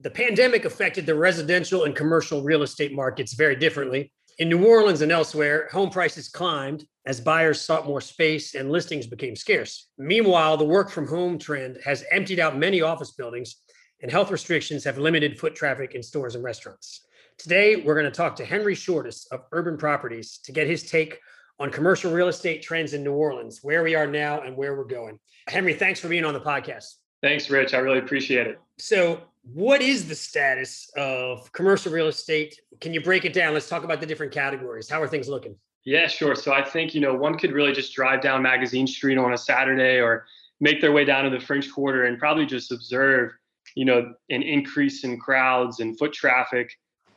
The pandemic affected the residential and commercial real estate markets very differently. In New Orleans and elsewhere, home prices climbed as buyers sought more space and listings became scarce. Meanwhile, the work from home trend has emptied out many office buildings, and health restrictions have limited foot traffic in stores and restaurants. Today, we're going to talk to Henry Shortis of Urban Properties to get his take on commercial real estate trends in New Orleans, where we are now and where we're going. Henry, thanks for being on the podcast. Thanks, Rich. I really appreciate it. So, what is the status of commercial real estate? Can you break it down? Let's talk about the different categories. How are things looking? Yeah, sure. So I think, you know, one could really just drive down Magazine Street on a Saturday or make their way down to the French Quarter and probably just observe, you know, an increase in crowds and foot traffic,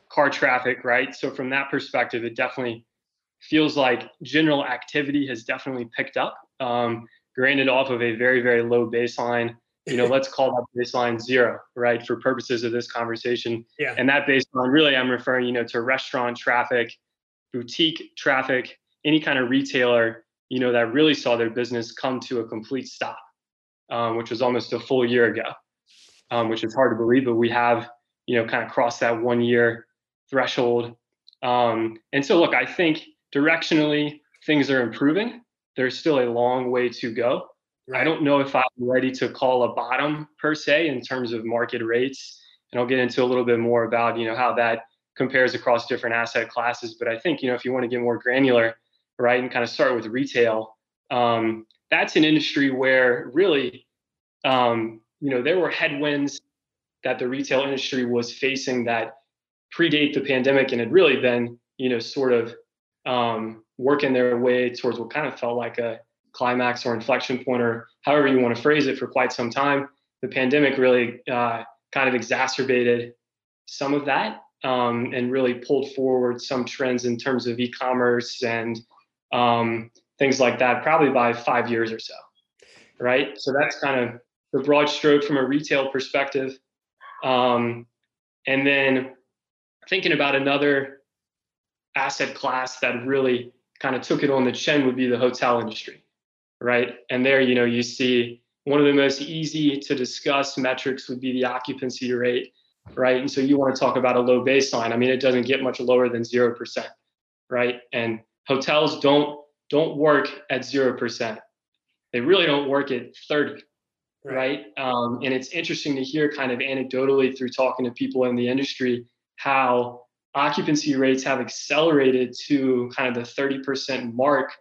car traffic, right? So from that perspective, it definitely feels like general activity has definitely picked up. Um, granted, off of a very, very low baseline you know, let's call that baseline zero, right, for purposes of this conversation. Yeah. And that baseline, really, I'm referring, you know, to restaurant traffic, boutique traffic, any kind of retailer, you know, that really saw their business come to a complete stop, um, which was almost a full year ago, um, which is hard to believe, but we have, you know, kind of crossed that one year threshold. Um, and so, look, I think directionally things are improving. There's still a long way to go. I don't know if I'm ready to call a bottom per se in terms of market rates, and I'll get into a little bit more about you know how that compares across different asset classes. But I think you know if you want to get more granular, right, and kind of start with retail, um, that's an industry where really, um, you know, there were headwinds that the retail industry was facing that predate the pandemic and had really been you know sort of um, working their way towards what kind of felt like a climax or inflection point or however you want to phrase it for quite some time. The pandemic really uh, kind of exacerbated some of that um, and really pulled forward some trends in terms of e-commerce and um, things like that, probably by five years or so. Right. So that's kind of the broad stroke from a retail perspective. Um, and then thinking about another asset class that really kind of took it on the chin would be the hotel industry right? And there, you know, you see one of the most easy to discuss metrics would be the occupancy rate, right? And so you want to talk about a low baseline. I mean, it doesn't get much lower than zero percent, right? And hotels don't don't work at zero percent. They really don't work at 30, right? right? Um, and it's interesting to hear kind of anecdotally through talking to people in the industry how occupancy rates have accelerated to kind of the 30% mark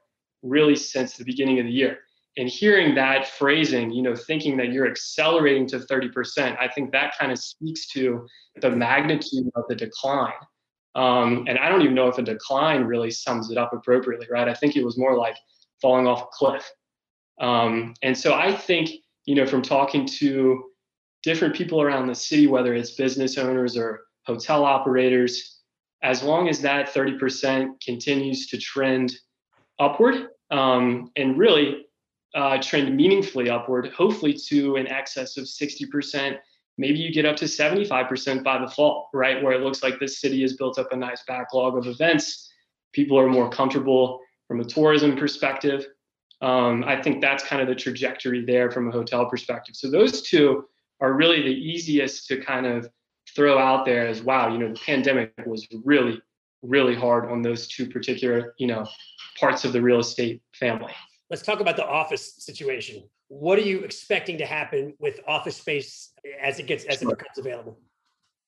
really since the beginning of the year. And hearing that phrasing, you know, thinking that you're accelerating to 30%, I think that kind of speaks to the magnitude of the decline. Um, and I don't even know if a decline really sums it up appropriately, right? I think it was more like falling off a cliff. Um, and so I think, you know, from talking to different people around the city, whether it's business owners or hotel operators, as long as that 30% continues to trend upward um, and really uh, trend meaningfully upward, hopefully to an excess of 60%. Maybe you get up to 75% by the fall, right? Where it looks like this city has built up a nice backlog of events. People are more comfortable from a tourism perspective. Um, I think that's kind of the trajectory there from a hotel perspective. So those two are really the easiest to kind of throw out there as wow, you know, the pandemic was really, really hard on those two particular, you know, parts of the real estate family. Let's talk about the office situation. What are you expecting to happen with office space as it gets as sure. it becomes available?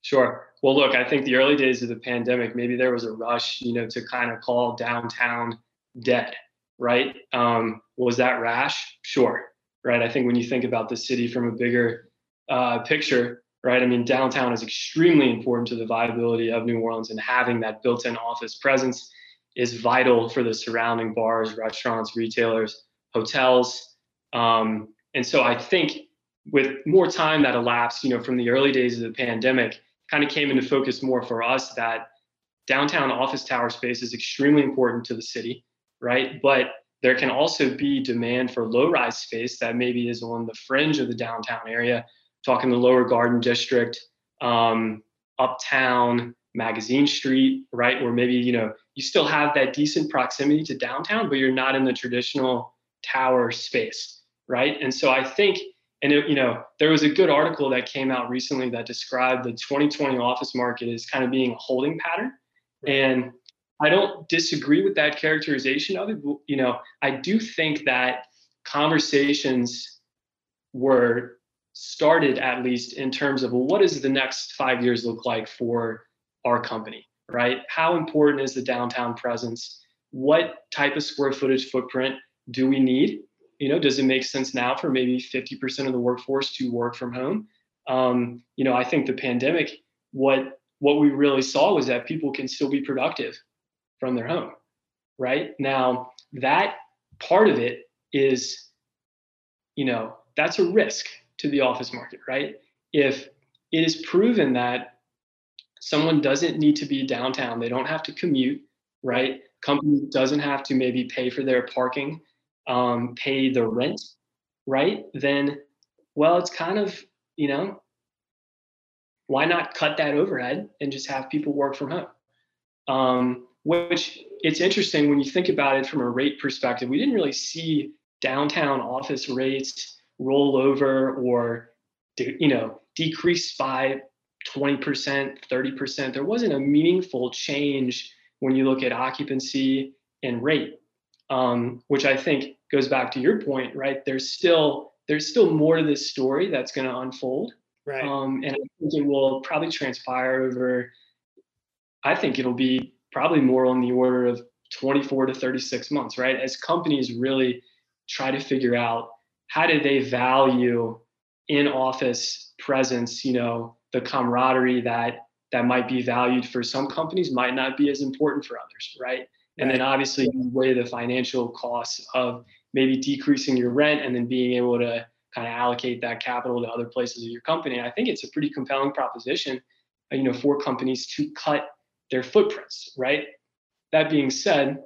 Sure. Well, look, I think the early days of the pandemic, maybe there was a rush, you know, to kind of call downtown dead, right? Um, was that rash? Sure. Right. I think when you think about the city from a bigger uh, picture, right? I mean, downtown is extremely important to the viability of New Orleans and having that built-in office presence is vital for the surrounding bars, restaurants, retailers, hotels. Um, and so I think with more time that elapsed, you know, from the early days of the pandemic, kind of came into focus more for us that downtown office tower space is extremely important to the city, right? But there can also be demand for low rise space that maybe is on the fringe of the downtown area, talking the lower garden district, um, uptown, magazine street, right? Where maybe, you know, you still have that decent proximity to downtown, but you're not in the traditional tower space, right? And so I think, and it, you know, there was a good article that came out recently that described the 2020 office market as kind of being a holding pattern. And I don't disagree with that characterization of it. You know, I do think that conversations were started at least in terms of well, what does the next five years look like for our company, right? How important is the downtown presence? What type of square footage footprint do we need? You know, does it make sense now for maybe 50% of the workforce to work from home? Um, you know, I think the pandemic, what what we really saw was that people can still be productive from their home, right? Now, that part of it is, you know, that's a risk to the office market, right? If it is proven that someone doesn't need to be downtown, they don't have to commute, right? Company doesn't have to maybe pay for their parking, um, pay the rent, right? Then, well, it's kind of, you know, why not cut that overhead and just have people work from home? Um, which it's interesting when you think about it from a rate perspective. We didn't really see downtown office rates roll over or you know decrease by 20%, 30%. There wasn't a meaningful change when you look at occupancy and rate, um, which I think goes back to your point, right? There's still there's still more to this story that's going to unfold, right? Um, and I think it will probably transpire over. I think it'll be probably more on the order of 24 to 36 months, right? As companies really try to figure out how do they value in office presence, you know, the camaraderie that that might be valued for some companies might not be as important for others, right? And then obviously you weigh the financial costs of maybe decreasing your rent and then being able to kind of allocate that capital to other places of your company. I think it's a pretty compelling proposition, uh, you know, for companies to cut their footprints, right? That being said,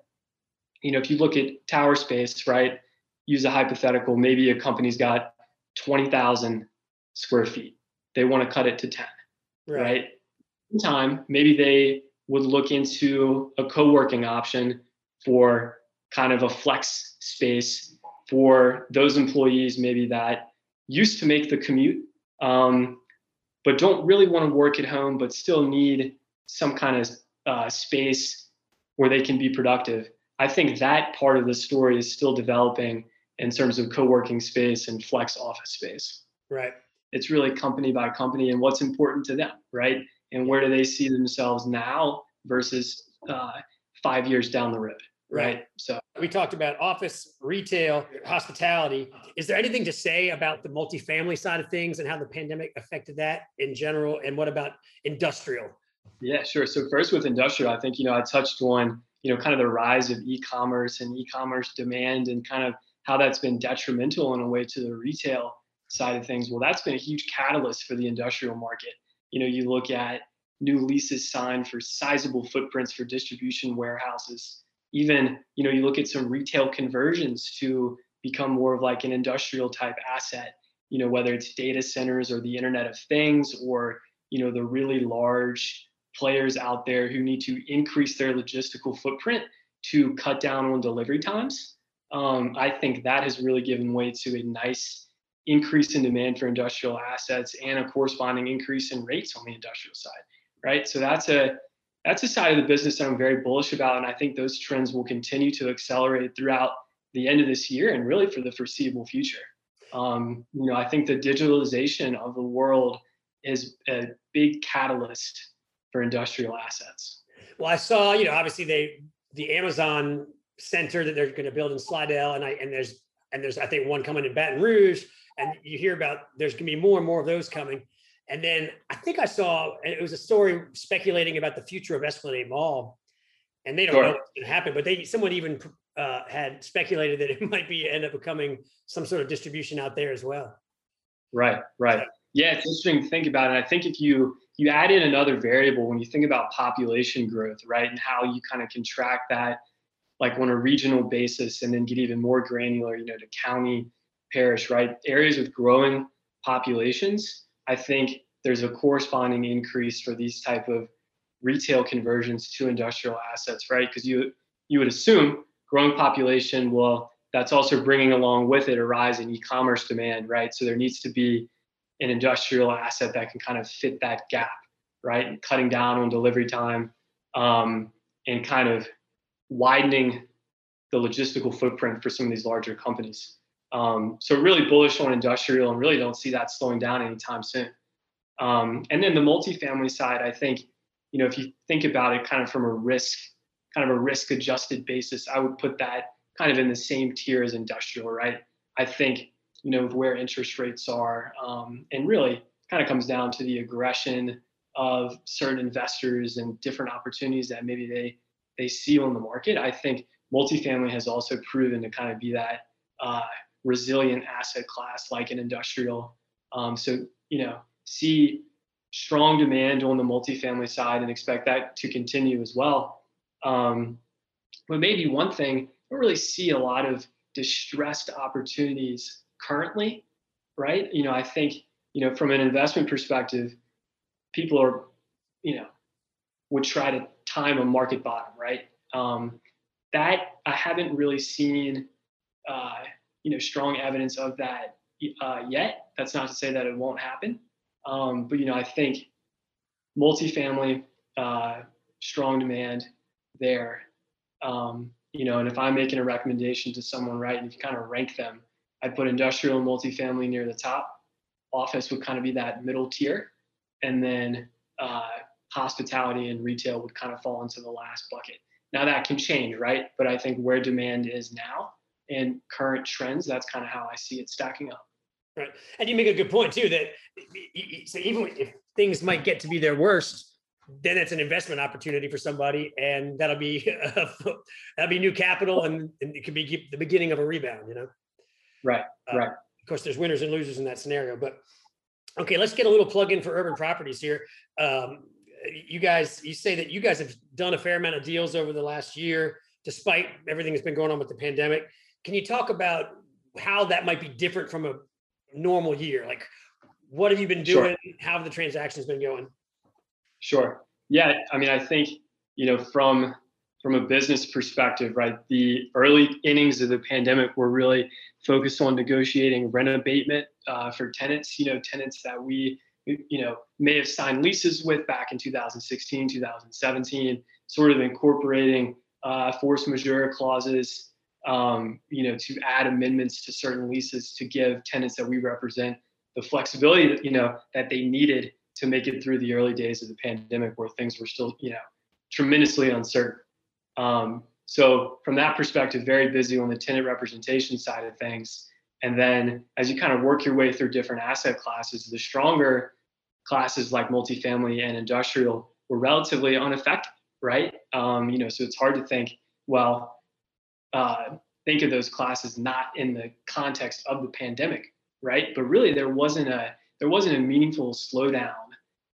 you know, if you look at tower space, right, use a hypothetical, maybe a company's got 20,000 square feet. They want to cut it to 10, right? right? Time, maybe they would look into a co-working option for kind of a flex space for those employees maybe that used to make the commute um, but don't really want to work at home but still need some kind of uh, space where they can be productive. I think that part of the story is still developing in terms of co-working space and flex office space. Right. It's really company by company and what's important to them, right? And where do they see themselves now versus uh, five years down the road, right? right? So we talked about office, retail, hospitality. Is there anything to say about the multifamily side of things and how the pandemic affected that in general? And what about industrial? Yeah, sure. So first with industrial, I think, you know, I touched on, you know, kind of the rise of e-commerce and e-commerce demand and kind of how that's been detrimental in a way to the retail side of things. Well, that's been a huge catalyst for the industrial market. You know, you look at new leases signed for sizable footprints for distribution warehouses. Even, you know, you look at some retail conversions to become more of like an industrial type asset, you know, whether it's data centers or the Internet of Things or, you know, the really large players out there who need to increase their logistical footprint to cut down on delivery times. Um, I think that has really given way to a nice increase in demand for industrial assets and a corresponding increase in rates on the industrial side, right? So that's a that's a side of the business that I'm very bullish about, and I think those trends will continue to accelerate throughout the end of this year and really for the foreseeable future. Um, you know, I think the digitalization of the world is a big catalyst for industrial assets. Well, I saw, you know, obviously they the Amazon center that they're going to build in Slidell, and I and there's and there's I think one coming in Baton Rouge, and you hear about there's going to be more and more of those coming. And then I think I saw it was a story speculating about the future of Esplanade Mall, and they don't sure. know what's going to happen, but they someone even uh, had speculated that it might be end up becoming some sort of distribution out there as well. Right, right. Yeah, it's interesting to think about it. I think if you you add in another variable when you think about population growth, right, and how you kind of contract that like on a regional basis and then get even more granular, you know, to county, parish, right? Areas with growing populations, I think there's a corresponding increase for these type of retail conversions to industrial assets, right? Because you you would assume growing population well, that's also bringing along with it a rise in e-commerce demand, right? So there needs to be an industrial asset that can kind of fit that gap, right? And cutting down on delivery time um, and kind of widening the logistical footprint for some of these larger companies. Um, so really bullish on industrial and really don't see that slowing down anytime soon. Um, and then the multifamily side, I think, you know, if you think about it kind of from a risk, kind of a risk adjusted basis, I would put that kind of in the same tier as industrial, right? I think, you know, where interest rates are, um, and really kind of comes down to the aggression of certain investors and different opportunities that maybe they they see on the market. I think multifamily has also proven to kind of be that uh, resilient asset class like an industrial. Um, so, you know, see strong demand on the multifamily side and expect that to continue as well. Um, but maybe one thing, I don't really see a lot of distressed opportunities currently, right? You know, I think, you know, from an investment perspective, people are, you know, would try to time a market bottom, right? Um, that I haven't really seen, uh, you know, strong evidence of that uh, yet. That's not to say that it won't happen, um, but you know, I think multifamily, uh, strong demand there. Um, you know, and if I'm making a recommendation to someone, right, and you kind of rank them, I'd put industrial and multifamily near the top. Office would kind of be that middle tier, and then uh, hospitality and retail would kind of fall into the last bucket. Now that can change, right? But I think where demand is now and current trends, that's kind of how I see it stacking up. Right. And you make a good point too that so even if things might get to be their worst, then it's an investment opportunity for somebody, and that'll be uh, that'll be new capital, and, and, it could be the beginning of a rebound. You know. Right. Uh, right. Of course, there's winners and losers in that scenario, but okay, let's get a little plug in for urban properties here. Um, you guys, you say that you guys have done a fair amount of deals over the last year, despite everything that's been going on with the pandemic. Can you talk about how that might be different from a normal year? Like, what have you been doing? Sure. How have the transactions been going? Sure. Yeah, I mean, I think you know from from a business perspective, right? The early innings of the pandemic were really focused on negotiating rent abatement uh, for tenants. You know, tenants that we you know may have signed leases with back in 2016 2017 sort of incorporating uh, force majeure clauses um, you know to add amendments to certain leases to give tenants that we represent the flexibility that you know that they needed to make it through the early days of the pandemic where things were still you know tremendously uncertain um, so from that perspective very busy on the tenant representation side of things and then as you kind of work your way through different asset classes, the stronger classes like multifamily and industrial were relatively unaffected, right? Um, you know, so it's hard to think, well, uh, think of those classes not in the context of the pandemic, right? But really, there wasn't a there wasn't a meaningful slowdown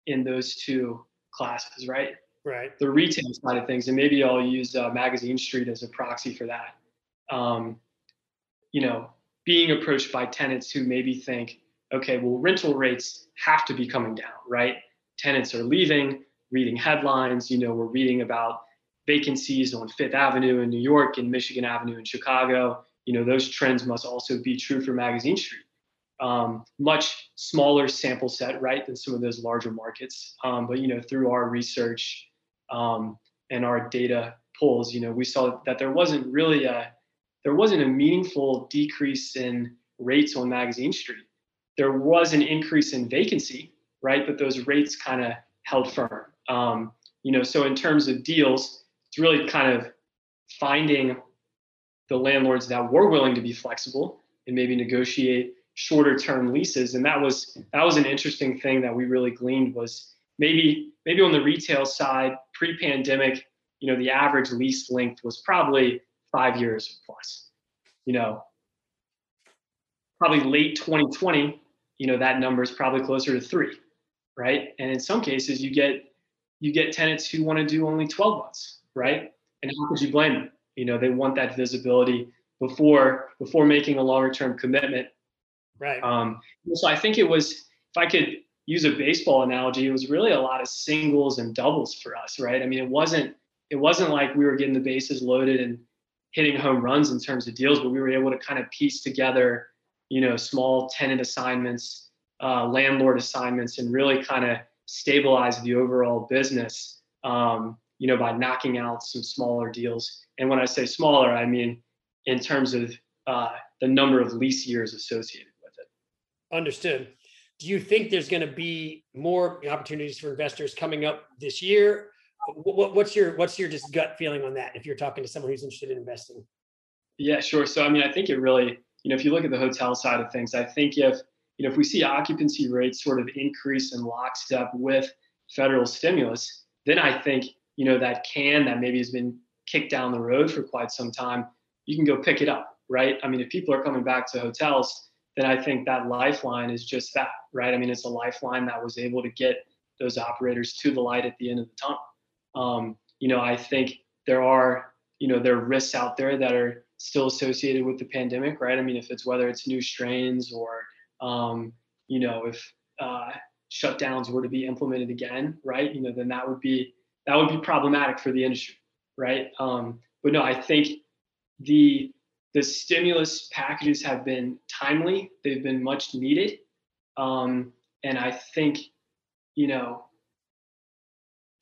in those two classes, right? Right. The retail side of things, and maybe I'll use uh, Magazine Street as a proxy for that. Um, you know, being approached by tenants who maybe think, okay, well, rental rates have to be coming down, right? Tenants are leaving, reading headlines. You know, we're reading about vacancies on Fifth Avenue in New York and Michigan Avenue in Chicago. You know, those trends must also be true for Magazine Street. Um, much smaller sample set, right, than some of those larger markets. Um, but you know, through our research um, and our data pulls, you know, we saw that there wasn't really a there wasn't a meaningful decrease in rates on Magazine Street. There was an increase in vacancy, right? But those rates kind of held firm. Um, you know, so in terms of deals, it's really kind of finding the landlords that were willing to be flexible and maybe negotiate shorter term leases. And that was that was an interesting thing that we really gleaned was maybe maybe on the retail side, pre-pandemic, you know, the average lease length was probably five years plus. You know, probably late 2020, you know that number is probably closer to three, right? And in some cases, you get you get tenants who want to do only 12 months, right? And how could you blame them? You know, they want that visibility before before making a longer term commitment. Right. Um, so I think it was, if I could use a baseball analogy, it was really a lot of singles and doubles for us, right? I mean, it wasn't it wasn't like we were getting the bases loaded and hitting home runs in terms of deals, but we were able to kind of piece together, you know, small tenant assignments, uh, landlord assignments, and really kind of stabilize the overall business, um, you know, by knocking out some smaller deals. And when I say smaller, I mean in terms of uh, the number of lease years associated with it. Understood. Do you think there's going to be more opportunities for investors coming up this year? What, what's your what's your just gut feeling on that? If you're talking to someone who's interested in investing. Yeah, sure. So I mean, I think it really, you know, if you look at the hotel side of things, I think if you know if we see occupancy rates sort of increase in lockstep with federal stimulus, then I think you know that can that maybe has been kicked down the road for quite some time, you can go pick it up, right? I mean, if people are coming back to hotels, then I think that lifeline is just that, right? I mean, it's a lifeline that was able to get those operators to the light at the end of the tunnel. Um, you know, I think there are, you know, there are risks out there that are still associated with the pandemic, right? I mean, if it's whether it's new strains or, um, you know, if uh, shutdowns were to be implemented again, right? You know, then that would be that would be problematic for the industry, right? Um, but no, I think the the stimulus packages have been timely. They've been much needed, um, and I think, you know,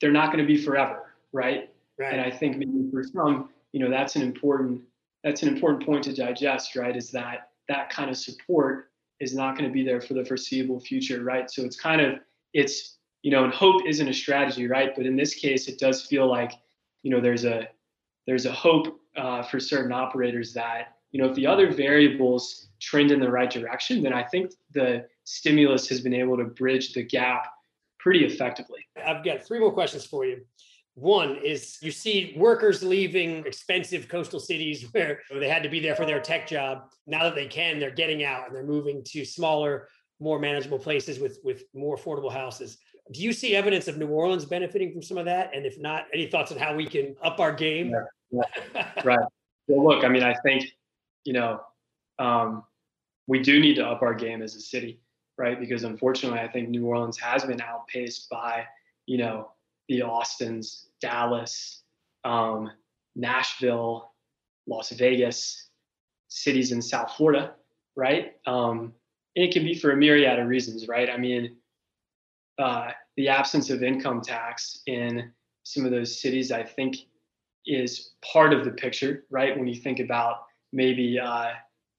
they're not going to be forever, right? Right. And I think maybe for some, you know, that's an important that's an important point to digest, right? Is that that kind of support is not going to be there for the foreseeable future, right? So it's kind of it's you know, and hope isn't a strategy, right? But in this case, it does feel like you know there's a there's a hope uh, for certain operators that you know if the other variables trend in the right direction, then I think the stimulus has been able to bridge the gap pretty effectively. I've got three more questions for you. One is you see workers leaving expensive coastal cities where they had to be there for their tech job. Now that they can, they're getting out and they're moving to smaller, more manageable places with with more affordable houses. Do you see evidence of New Orleans benefiting from some of that? And if not, any thoughts on how we can up our game? Yeah, yeah. right. Well, look, I mean, I think you know um, we do need to up our game as a city, right? Because unfortunately, I think New Orleans has been outpaced by you know the Austins, Dallas, um, Nashville, Las Vegas, cities in South Florida, right? Um, and it can be for a myriad of reasons, right? I mean, uh, the absence of income tax in some of those cities, I think, is part of the picture, right? When you think about maybe, uh,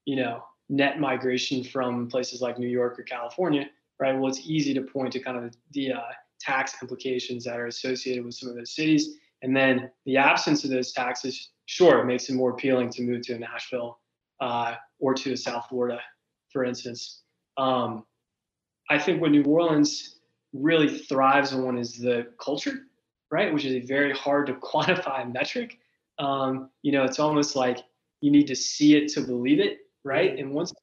you know, net migration from places like New York or California, right? Well, it's easy to point to kind of the uh, tax implications that are associated with some of those cities. And then the absence of those taxes, sure, makes it more appealing to move to Nashville uh, or to South Florida, for instance. Um, I think what New Orleans really thrives on is the culture, right? Which is a very hard to quantify metric. Um, you know, it's almost like you need to see it to believe it, right? And once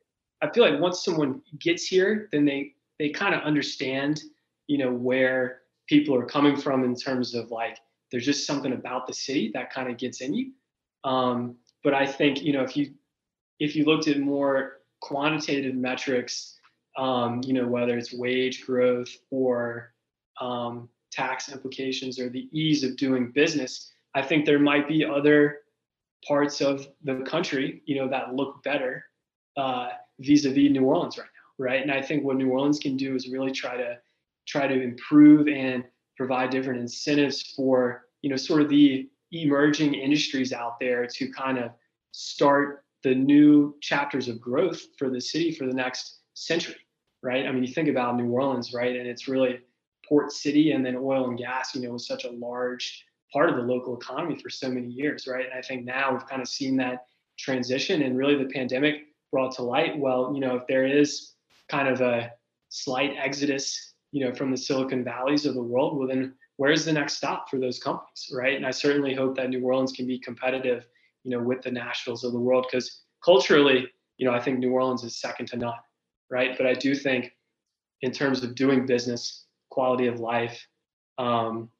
I feel like once someone gets here, then they they kind of understand you know where people are coming from in terms of like there's just something about the city that kind of gets in you um, but i think you know if you if you looked at more quantitative metrics um, you know whether it's wage growth or um, tax implications or the ease of doing business i think there might be other parts of the country you know that look better uh, vis-a-vis new orleans right now right? And i think what new orleans can do is really try to try to improve and provide different incentives for you know sort of the emerging industries out there to kind of start the new chapters of growth for the city for the next century right? I mean you think about new orleans right? And it's really port city and then oil and gas you know was such a large part of the local economy for so many years right? And i think now we've kind of seen that transition and really the pandemic brought to light. Well you know if there is kind of a slight exodus you know, from the Silicon Valleys of the world, well, then where's the next stop for those companies, right? And I certainly hope that New Orleans can be competitive, you know, with the Nashvilles of the world, because culturally, you know, I think New Orleans is second to none, right? But I do think, in terms of doing business, quality of life, um,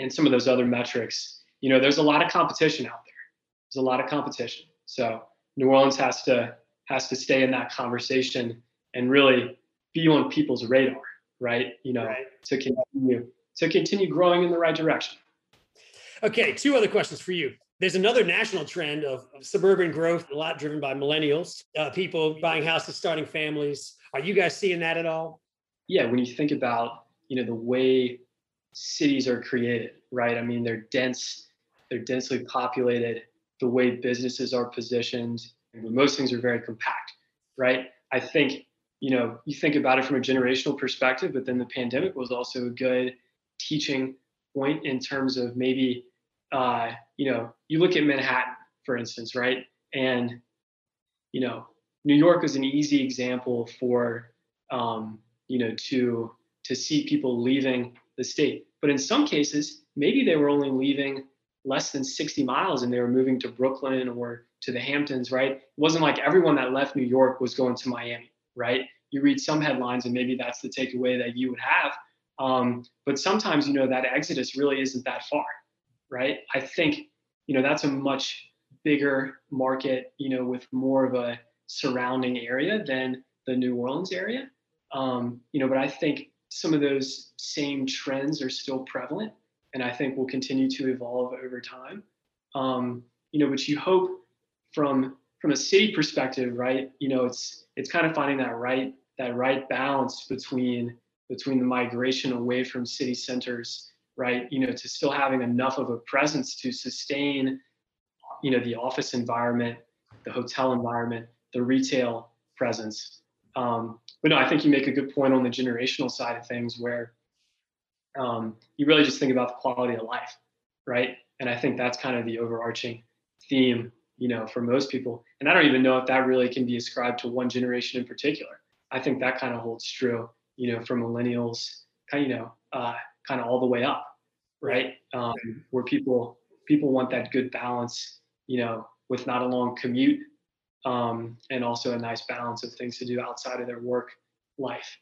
and some of those other metrics, you know, there's a lot of competition out there. There's a lot of competition. So New Orleans has to has to stay in that conversation and really be on people's radar, right? You know, right. to continue to continue growing in the right direction. Okay, two other questions for you. There's another national trend of, of suburban growth, a lot driven by millennials, uh, people buying houses, starting families. Are you guys seeing that at all? Yeah, when you think about you know the way cities are created, right? I mean, they're dense, they're densely populated. The way businesses are positioned, most things are very compact, right? I think you know you think about it from a generational perspective, but then the pandemic was also a good teaching point in terms of maybe uh, you know you look at Manhattan, for instance, right? And you know New York is an easy example for um, you know to to see people leaving the state. But in some cases, maybe they were only leaving less than 60 miles and they were moving to Brooklyn or to the Hamptons, right? It wasn't like everyone that left New York was going to Miami, right? You read some headlines and maybe that's the takeaway that you would have. Um, but sometimes, you know, that exodus really isn't that far, right? I think, you know, that's a much bigger market, you know, with more of a surrounding area than the New Orleans area. Um, you know, but I think some of those same trends are still prevalent and I think will continue to evolve over time. Um, you know, but you hope from from a city perspective, right? You know, it's it's kind of finding that right that right balance between between the migration away from city centers, right? You know, to still having enough of a presence to sustain, you know, the office environment, the hotel environment, the retail presence. Um, but no, I think you make a good point on the generational side of things where um, you really just think about the quality of life, right? And I think that's kind of the overarching theme, you know, for most people. And I don't even know if that really can be ascribed to one generation in particular. I think that kind of holds true, you know, for millennials, kind of, you know, uh, kind of all the way up, right? Um, where people people want that good balance, you know, with not a long commute, um, and also a nice balance of things to do outside of their work life.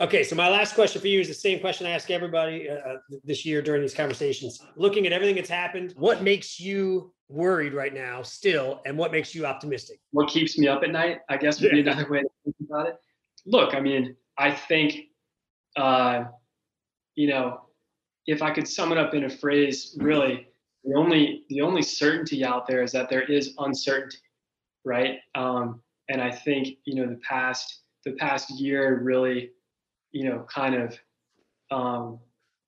Okay, so my last question for you is the same question I ask everybody uh, uh, this year during these conversations. Looking at everything that's happened, what makes you worried right now still, and what makes you optimistic? What keeps me up at night, I guess, would be another way to think about it. Look, I mean, I think, uh, you know, if I could sum it up in a phrase, really, the only the only certainty out there is that there is uncertainty, right? Um, and I think you know the past the past year really you know, kind of um,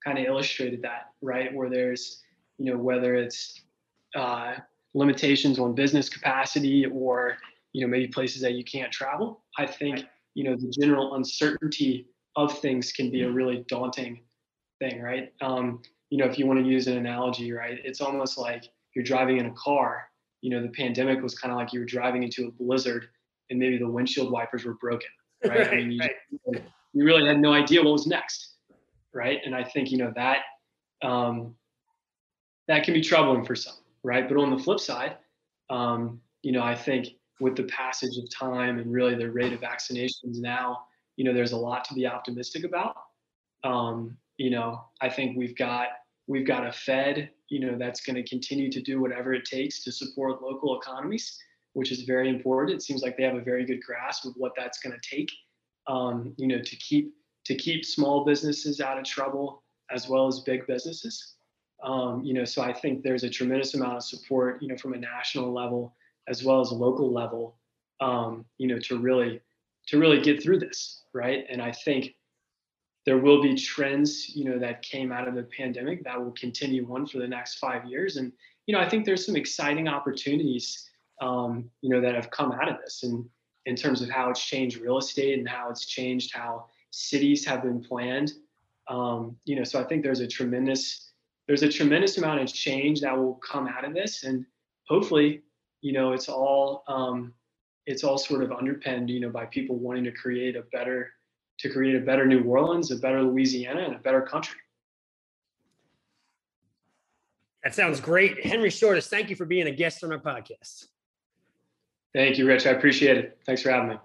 kind of illustrated that, right? Where there's, you know, whether it's uh, limitations on business capacity or, you know, maybe places that you can't travel. I think, you know, the general uncertainty of things can be a really daunting thing, right? Um, you know, if you want to use an analogy, right, it's almost like you're driving in a car. You know, the pandemic was kind of like you were driving into a blizzard and maybe the windshield wipers were broken, right? right, I mean, you, right we really had no idea what was next, right? And I think you know that um, that can be troubling for some, right? But on the flip side, um, you know, I think with the passage of time and really the rate of vaccinations now, you know, there's a lot to be optimistic about. Um, you know, I think we've got we've got a Fed, you know, that's going to continue to do whatever it takes to support local economies, which is very important. It seems like they have a very good grasp of what that's going to take um, you know, to keep to keep small businesses out of trouble as well as big businesses. Um, you know, so I think there's a tremendous amount of support, you know, from a national level as well as a local level, um, you know, to really to really get through this, right? And I think there will be trends, you know, that came out of the pandemic that will continue on for the next five years. And you know, I think there's some exciting opportunities, um, you know, that have come out of this. And in terms of how it's changed real estate and how it's changed how cities have been planned. Um, you know, so I think there's a tremendous there's a tremendous amount of change that will come out of this, and hopefully, you know, it's all um, it's all sort of underpinned, you know, by people wanting to create a better to create a better New Orleans, a better Louisiana, and a better country. That sounds great. Henry Shortis, thank you for being a guest on our podcast. Thank you, Rich. I appreciate it. Thanks for having me.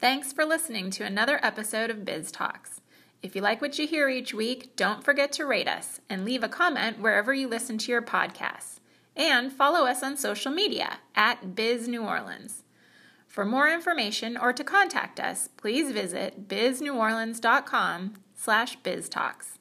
Thanks for listening to another episode of Biz Talks. If you like what you hear each week, don't forget to rate us and leave a comment wherever you listen to your podcasts. And follow us on social media at Biz New Orleans. For more information or to contact us, please visit bizneworleans.com slash biztalks.